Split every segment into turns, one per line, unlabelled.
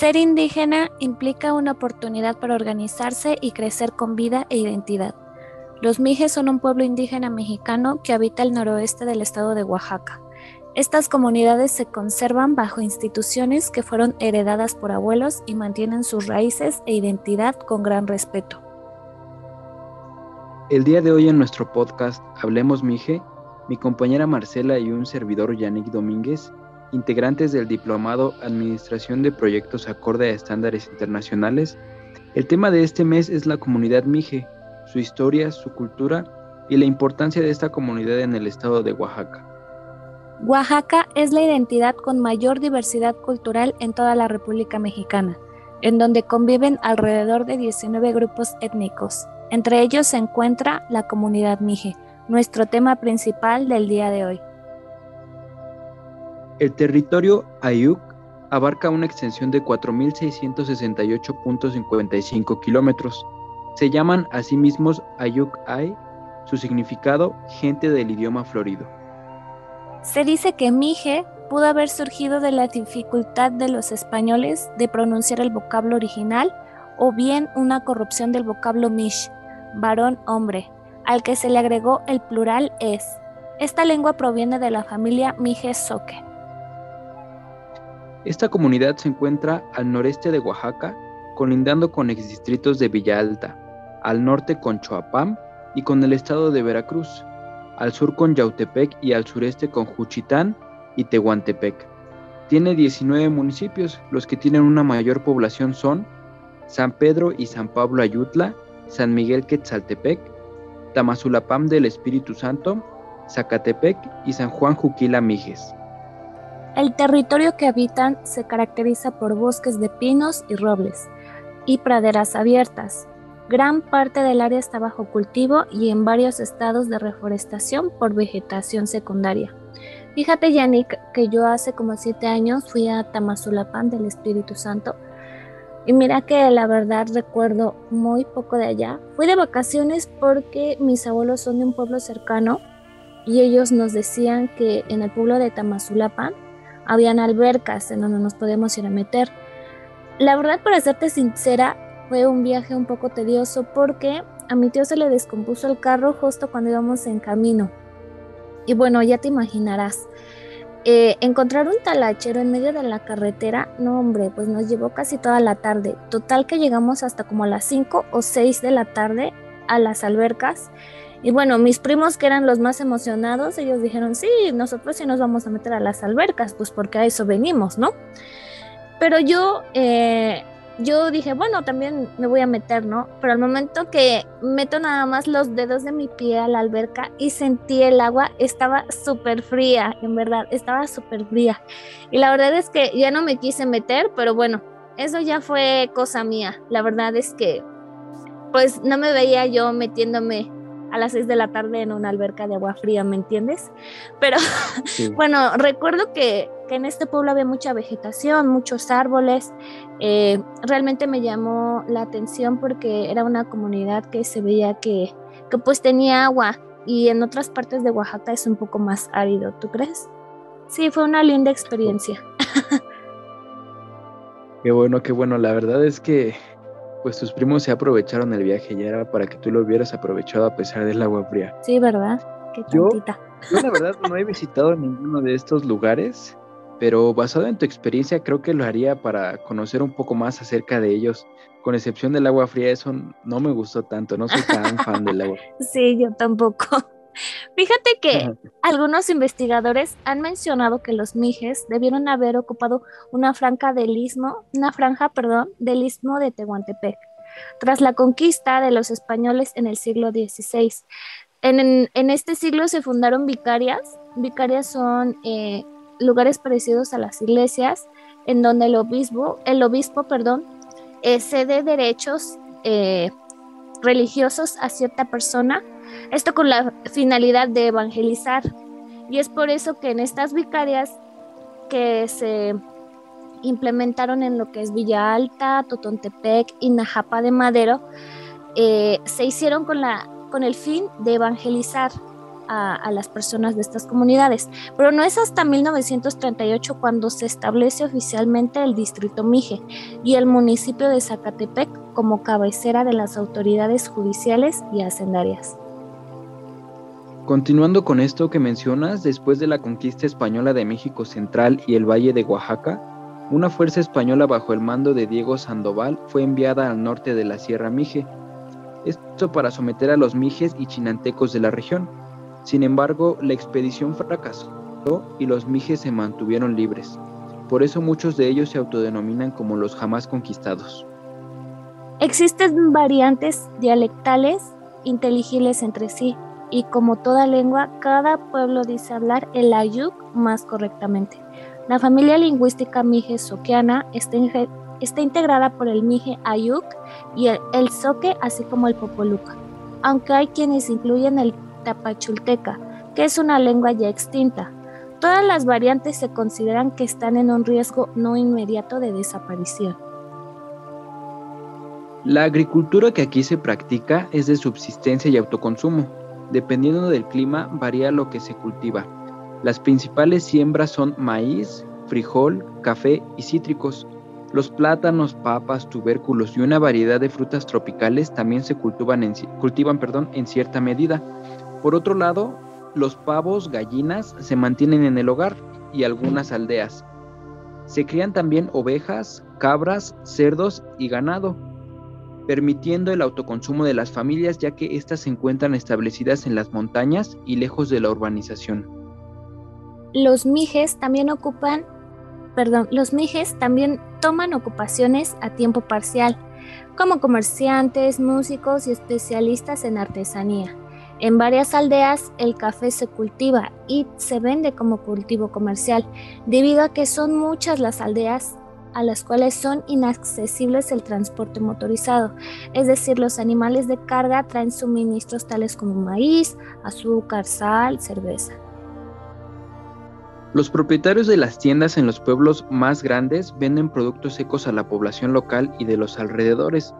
Ser indígena implica una oportunidad para organizarse y crecer con vida e identidad. Los Mijes son un pueblo indígena mexicano que habita el noroeste del estado de Oaxaca. Estas comunidades se conservan bajo instituciones que fueron heredadas por abuelos y mantienen sus raíces e identidad con gran respeto.
El día de hoy en nuestro podcast Hablemos Mije, mi compañera Marcela y un servidor Yannick Domínguez, integrantes del Diplomado Administración de Proyectos acorde a estándares internacionales, el tema de este mes es la comunidad Mije, su historia, su cultura y la importancia de esta comunidad en el estado de Oaxaca.
Oaxaca es la identidad con mayor diversidad cultural en toda la República Mexicana, en donde conviven alrededor de 19 grupos étnicos. Entre ellos se encuentra la comunidad Mije, nuestro tema principal del día de hoy.
El territorio Ayuk abarca una extensión de 4.668.55 kilómetros. Se llaman a sí mismos Ayuk Ay, su significado gente del idioma florido.
Se dice que Mije pudo haber surgido de la dificultad de los españoles de pronunciar el vocablo original o bien una corrupción del vocablo Mish, varón-hombre, al que se le agregó el plural es. Esta lengua proviene de la familia Mije-Soque.
Esta comunidad se encuentra al noreste de Oaxaca, colindando con exdistritos de Villa Alta, al norte con Choapam y con el estado de Veracruz, al sur con Yautepec y al sureste con Juchitán y Tehuantepec. Tiene 19 municipios, los que tienen una mayor población son San Pedro y San Pablo Ayutla, San Miguel Quetzaltepec, Tamazulapam del Espíritu Santo, Zacatepec y San Juan Juquila Mijes.
El territorio que habitan se caracteriza por bosques de pinos y robles y praderas abiertas, Gran parte del área está bajo cultivo y en varios estados de reforestación por vegetación secundaria. Fíjate, Yannick, que yo hace como siete años fui a Tamazulapan del Espíritu Santo y mira que la verdad recuerdo muy poco de allá. Fui de vacaciones porque mis abuelos son de un pueblo cercano y ellos nos decían que en el pueblo de Tamazulapan habían albercas en donde nos podemos ir a meter. La verdad, para serte sincera, fue un viaje un poco tedioso porque a mi tío se le descompuso el carro justo cuando íbamos en camino. Y bueno, ya te imaginarás. Eh, encontrar un talachero en medio de la carretera, no hombre, pues nos llevó casi toda la tarde. Total que llegamos hasta como a las 5 o 6 de la tarde a las albercas. Y bueno, mis primos que eran los más emocionados, ellos dijeron, sí, nosotros sí nos vamos a meter a las albercas, pues porque a eso venimos, ¿no? Pero yo eh, yo dije, bueno, también me voy a meter, ¿no? Pero al momento que meto nada más los dedos de mi pie a la alberca y sentí el agua, estaba súper fría, en verdad, estaba súper fría. Y la verdad es que ya no me quise meter, pero bueno, eso ya fue cosa mía. La verdad es que, pues no me veía yo metiéndome a las 6 de la tarde en una alberca de agua fría, ¿me entiendes? Pero bueno, recuerdo que, en este pueblo había mucha vegetación, muchos árboles. Eh, realmente me llamó la atención porque era una comunidad que se veía que, que pues tenía agua y en otras partes de Oaxaca es un poco más árido, ¿tú crees? Sí, fue una linda experiencia.
Qué bueno, qué bueno. La verdad es que pues tus primos se aprovecharon el viaje y era para que tú lo hubieras aprovechado a pesar del agua fría.
Sí, ¿verdad? Qué tontita.
Yo, yo la verdad no he visitado ninguno de estos lugares, pero basado en tu experiencia creo que lo haría para conocer un poco más acerca de ellos. Con excepción del agua fría, eso no me gustó tanto, no soy tan fan del agua.
Sí, yo tampoco. Fíjate que algunos investigadores han mencionado que los mijes debieron haber ocupado una franja del istmo, una franja, perdón, del istmo de Tehuantepec tras la conquista de los españoles en el siglo XVI. En, este siglo se fundaron vicarias. Vicarias son eh, lugares parecidos a las iglesias, en donde el obispo, el obispo, perdón, eh, cede derechos eh, religiosos a cierta persona esto con la finalidad de evangelizar. Y es por eso que en estas vicarias que se implementaron en lo que es Villa Alta, Totontepec y Najapa de Madero, eh, se hicieron con, la, con el fin de evangelizar a, las personas de estas comunidades, pero no es hasta 1938 cuando se establece oficialmente el distrito Mije y el municipio de Zacatepec como cabecera de las autoridades judiciales y hacendarias.
Continuando con esto que mencionas, después de la conquista española de México Central y el Valle de Oaxaca, una fuerza española bajo el mando de Diego Sandoval fue enviada al norte de la Sierra Mije, esto para someter a los mijes y chinantecos de la región. Sin embargo, la expedición fracasó y los mijes se mantuvieron libres. Por eso muchos de ellos se autodenominan como los jamás conquistados.
Existen variantes dialectales inteligibles entre sí y como toda lengua, cada pueblo dice hablar el ayuk más correctamente. La familia lingüística mije-soqueana está, está, integrada por el mije ayuk y el, el soque, así como el popoluca, aunque hay quienes incluyen el tapachulteca, que es una lengua ya extinta. Todas las variantes se consideran que están en un riesgo no inmediato de desaparición.
La agricultura que aquí se practica es de subsistencia y autoconsumo. Dependiendo del clima varía lo que se cultiva. Las principales siembras son maíz, frijol, café y cítricos. Los plátanos, papas, tubérculos y una variedad de frutas tropicales también se cultivan en, perdón, en cierta medida. Por otro lado, los pavos, gallinas se mantienen en el hogar y algunas aldeas. Se crían también ovejas, cabras, cerdos y ganado, permitiendo el autoconsumo de las familias ya que éstas se encuentran establecidas en las montañas y lejos de la urbanización.
Los mijes también ocupan, perdón, los mijes también toman ocupaciones a tiempo parcial, como comerciantes, músicos y especialistas en artesanía. En varias aldeas el café se cultiva y se vende como cultivo comercial, debido a que son muchas las aldeas a las cuales son inaccesibles el transporte motorizado, es decir, los animales de carga traen suministros tales como maíz, azúcar, sal, cerveza.
Los propietarios de las tiendas en los pueblos más grandes venden productos secos a la población local y de los alrededores,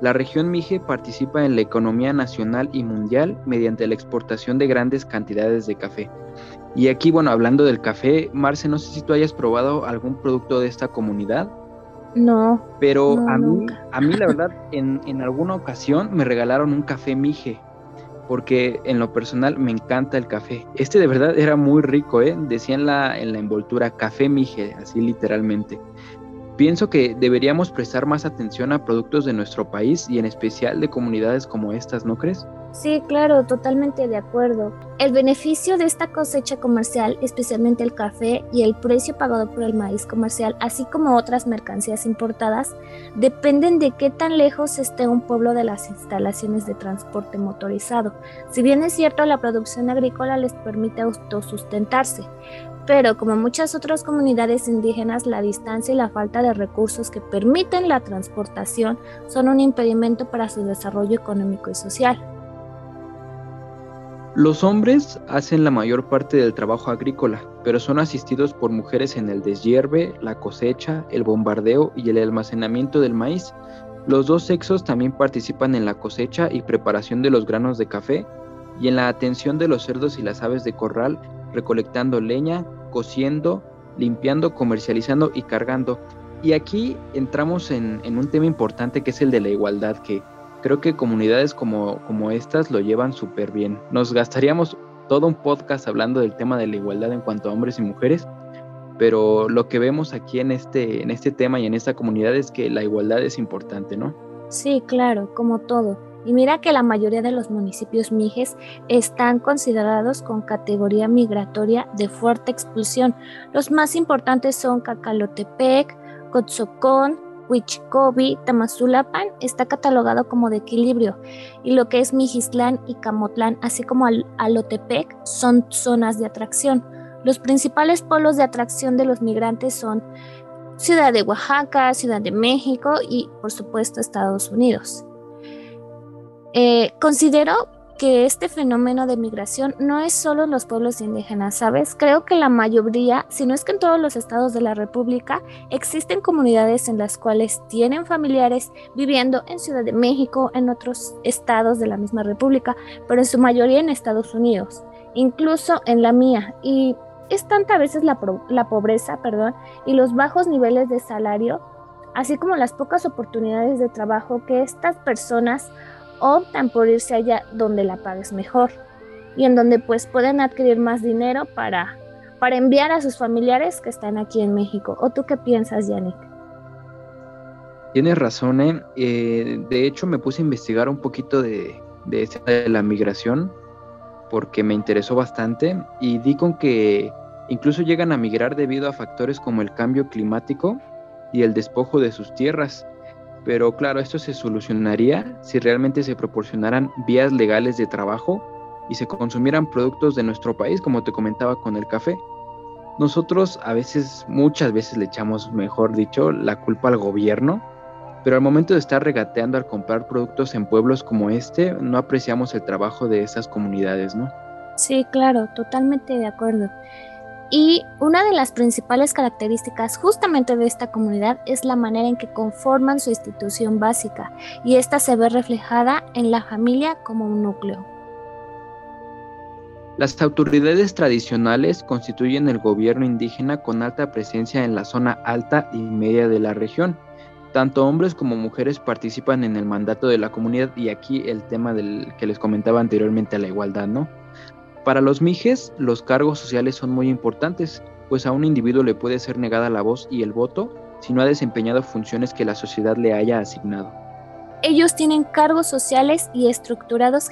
la región Mije participa en la economía nacional y mundial mediante la exportación de grandes cantidades de café. Y aquí, bueno, hablando del café, Marce, no sé si tú hayas probado algún producto de esta comunidad.
No.
Pero a, mí, a mí, la verdad, en, en alguna ocasión me regalaron un café Mije, porque en lo personal me encanta el café. Este de verdad era muy rico, ¿eh? Decía en la, en la envoltura café Mije, así literalmente. Pienso que deberíamos prestar más atención a productos de nuestro país y en especial de comunidades como estas, ¿no crees?
Sí, claro, totalmente de acuerdo. El beneficio de esta cosecha comercial, especialmente el café y el precio pagado por el maíz comercial, así como otras mercancías importadas, dependen de qué tan lejos esté un pueblo de las instalaciones de transporte motorizado. Si bien es cierto, la producción agrícola les permite autosustentarse, pero como muchas otras comunidades indígenas, la distancia y la falta de recursos que permiten la transportación son un impedimento para su desarrollo económico y social.
Los hombres hacen la mayor parte del trabajo agrícola, pero son asistidos por mujeres en el deshierve, la cosecha, el bombardeo y el almacenamiento del maíz. Los dos sexos también participan en la cosecha y preparación de los granos de café y en la atención de los cerdos y las aves de corral, recolectando leña, cociendo, limpiando, comercializando y cargando. Y aquí entramos en, un tema importante que es el de la igualdad, que creo que comunidades como, como estas lo llevan súper bien. Nos gastaríamos todo un podcast hablando del tema de la igualdad en cuanto a hombres y mujeres, pero lo que vemos aquí en este, en este tema y en esta comunidad es que la igualdad es importante, ¿no?
Sí, claro, como todo. Y mira que la mayoría de los municipios mijes están considerados con categoría migratoria de fuerte expulsión. Los más importantes son Cacalotepec, Cotzocón, Huichicobi, Tamazulapan está catalogado como de equilibrio y lo que es Mijislán y Camotlán, así como Alotepec, son zonas de atracción. Los principales polos de atracción de los migrantes son Ciudad de Oaxaca, Ciudad de México y por supuesto Estados Unidos. Eh, considero que este fenómeno de migración no es solo en los pueblos indígenas, ¿sabes? Creo que la mayoría, si no es que en todos los estados de la República, existen comunidades en las cuales tienen familiares viviendo en Ciudad de México, en otros estados de la misma República, pero en su mayoría en Estados Unidos. incluso en la mía. Y es tanta a veces la, la pobreza, perdón, y los bajos niveles de salario, así como las pocas oportunidades de trabajo que estas personas optan por irse allá donde la pagues mejor y en donde pues pueden adquirir más dinero para, para enviar a sus familiares que están aquí en México. ¿O tú qué piensas, Yannick?
Tienes razón, ¿eh? ¿eh? de hecho me puse a investigar un poquito de, de, de la migración porque me interesó bastante y di con que incluso llegan a migrar debido a factores como el cambio climático y el despojo de sus tierras. Pero claro, esto se solucionaría si realmente se proporcionaran vías legales de trabajo y se consumieran productos de nuestro país, como te comentaba con el café. Nosotros a veces, muchas veces le echamos, mejor dicho, la culpa al gobierno pero al momento de estar regateando al comprar productos en pueblos como este, no apreciamos el trabajo de esas comunidades, ¿no?
Sí, claro, totalmente de acuerdo. Y una de las principales características justamente de esta comunidad es la manera en que conforman su institución básica, y esta se ve reflejada en la familia como un núcleo.
Las autoridades tradicionales constituyen el gobierno indígena con alta presencia en la zona alta y media de la región tanto hombres como mujeres participan en el mandato de la comunidad y aquí el tema del que les comentaba anteriormente a la igualdad, ¿no? Para los mijes, los cargos sociales son muy importantes, pues a un individuo le puede ser negada la voz y el voto si no ha desempeñado funciones que la sociedad le haya asignado.
Ellos tienen cargos sociales y estructurados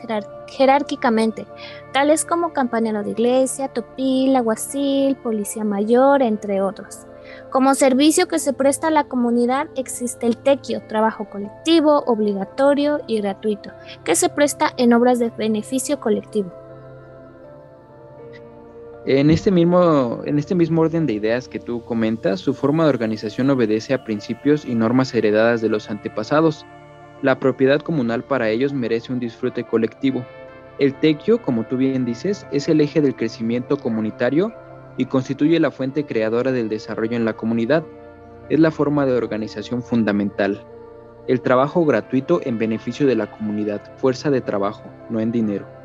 jerárquicamente, tales como campanero de iglesia, topil, aguacil, policía mayor, entre otros. Como servicio que se presta a la comunidad existe el tequio, trabajo colectivo, obligatorio y gratuito, que se presta en obras de beneficio colectivo.
En este, mismo, en este mismo orden de ideas que tú comentas, su forma de organización obedece a principios y normas heredadas de los antepasados. La propiedad comunal para ellos merece un disfrute colectivo. El tequio, como tú bien dices, es el eje del crecimiento comunitario y constituye la fuente creadora del desarrollo en la comunidad. Es la forma de organización fundamental. El trabajo gratuito en beneficio de la comunidad, fuerza de trabajo, no en dinero.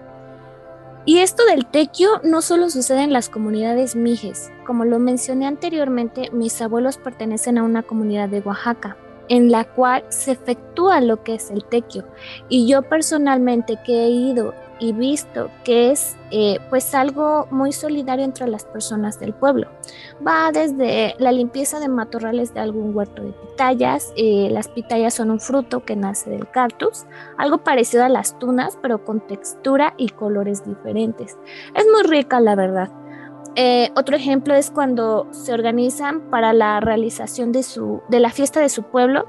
Y esto del tequio no solo sucede en las comunidades mijes. Como lo mencioné anteriormente, mis abuelos pertenecen a una comunidad de Oaxaca, en la cual se efectúa lo que es el tequio. Y yo personalmente que he ido y visto que es eh, pues algo muy solidario entre las personas del pueblo. Va desde la limpieza de matorrales de algún huerto de pitayas, eh, las pitayas son un fruto que nace del cactus, algo parecido a las tunas pero con textura y colores diferentes. Es muy rica la verdad. Eh, otro ejemplo es cuando se organizan para la realización de, su, de la fiesta de su pueblo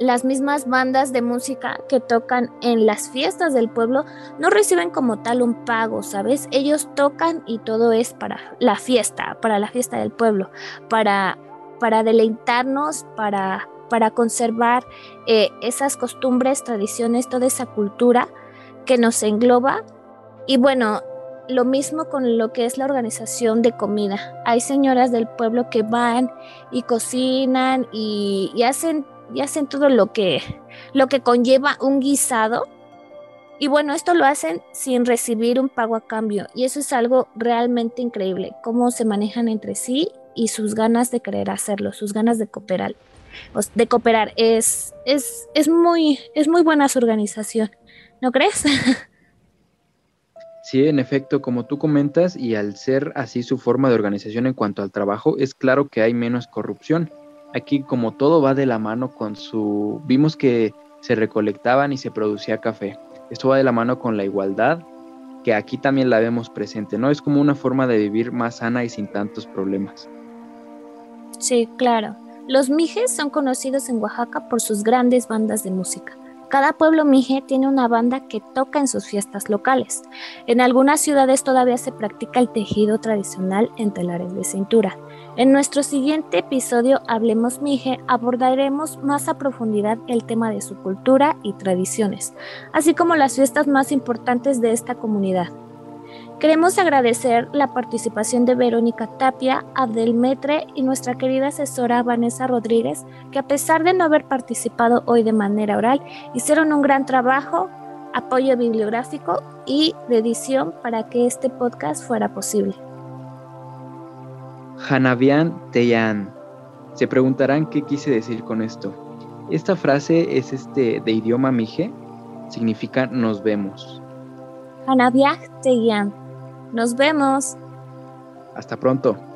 las mismas bandas de música que tocan en las fiestas del pueblo no reciben como tal un pago, ¿sabes? Ellos tocan y todo es para la fiesta, para la fiesta del pueblo, para, para deleitarnos, para, para conservar eh, esas costumbres, tradiciones, toda esa cultura que nos engloba. Y bueno, lo mismo con lo que es la organización de comida. Hay señoras del pueblo que van y cocinan y, y hacen y hacen todo lo que, lo que conlleva un guisado. Y bueno, esto lo hacen sin recibir un pago a cambio. Y eso es algo realmente increíble, cómo se manejan entre sí y sus ganas de querer hacerlo, sus ganas de cooperar. De cooperar es, es, es, muy, es muy buena su organización, ¿no crees?
Sí, en efecto, como tú comentas, y al ser así su forma de organización en cuanto al trabajo, es claro que hay menos corrupción aquí como todo va de la mano con su... Vimos que se recolectaban y se producía café. Esto va de la mano con la igualdad, que aquí también la vemos presente, ¿no? Es como una forma de vivir más sana y sin tantos problemas.
Sí, claro. Los mijes son conocidos en Oaxaca por sus grandes bandas de música. Cada pueblo mije tiene una banda que toca en sus fiestas locales. En algunas ciudades todavía se practica el tejido tradicional en telares de cintura. En nuestro siguiente episodio Hablemos Mije abordaremos más a profundidad el tema de su cultura y tradiciones, así como las fiestas más importantes de esta comunidad. Queremos agradecer la participación de Verónica Tapia, Abdelmetre y nuestra querida asesora Vanessa Rodríguez, que a pesar de no haber participado hoy de manera oral, hicieron un gran trabajo apoyo bibliográfico y de edición para que este podcast fuera posible.
Hanabian Teyan. Se preguntarán qué quise decir con esto. Esta frase es este de idioma mije, significa nos vemos.
Hanabian Teyan. Nos vemos.
Hasta pronto.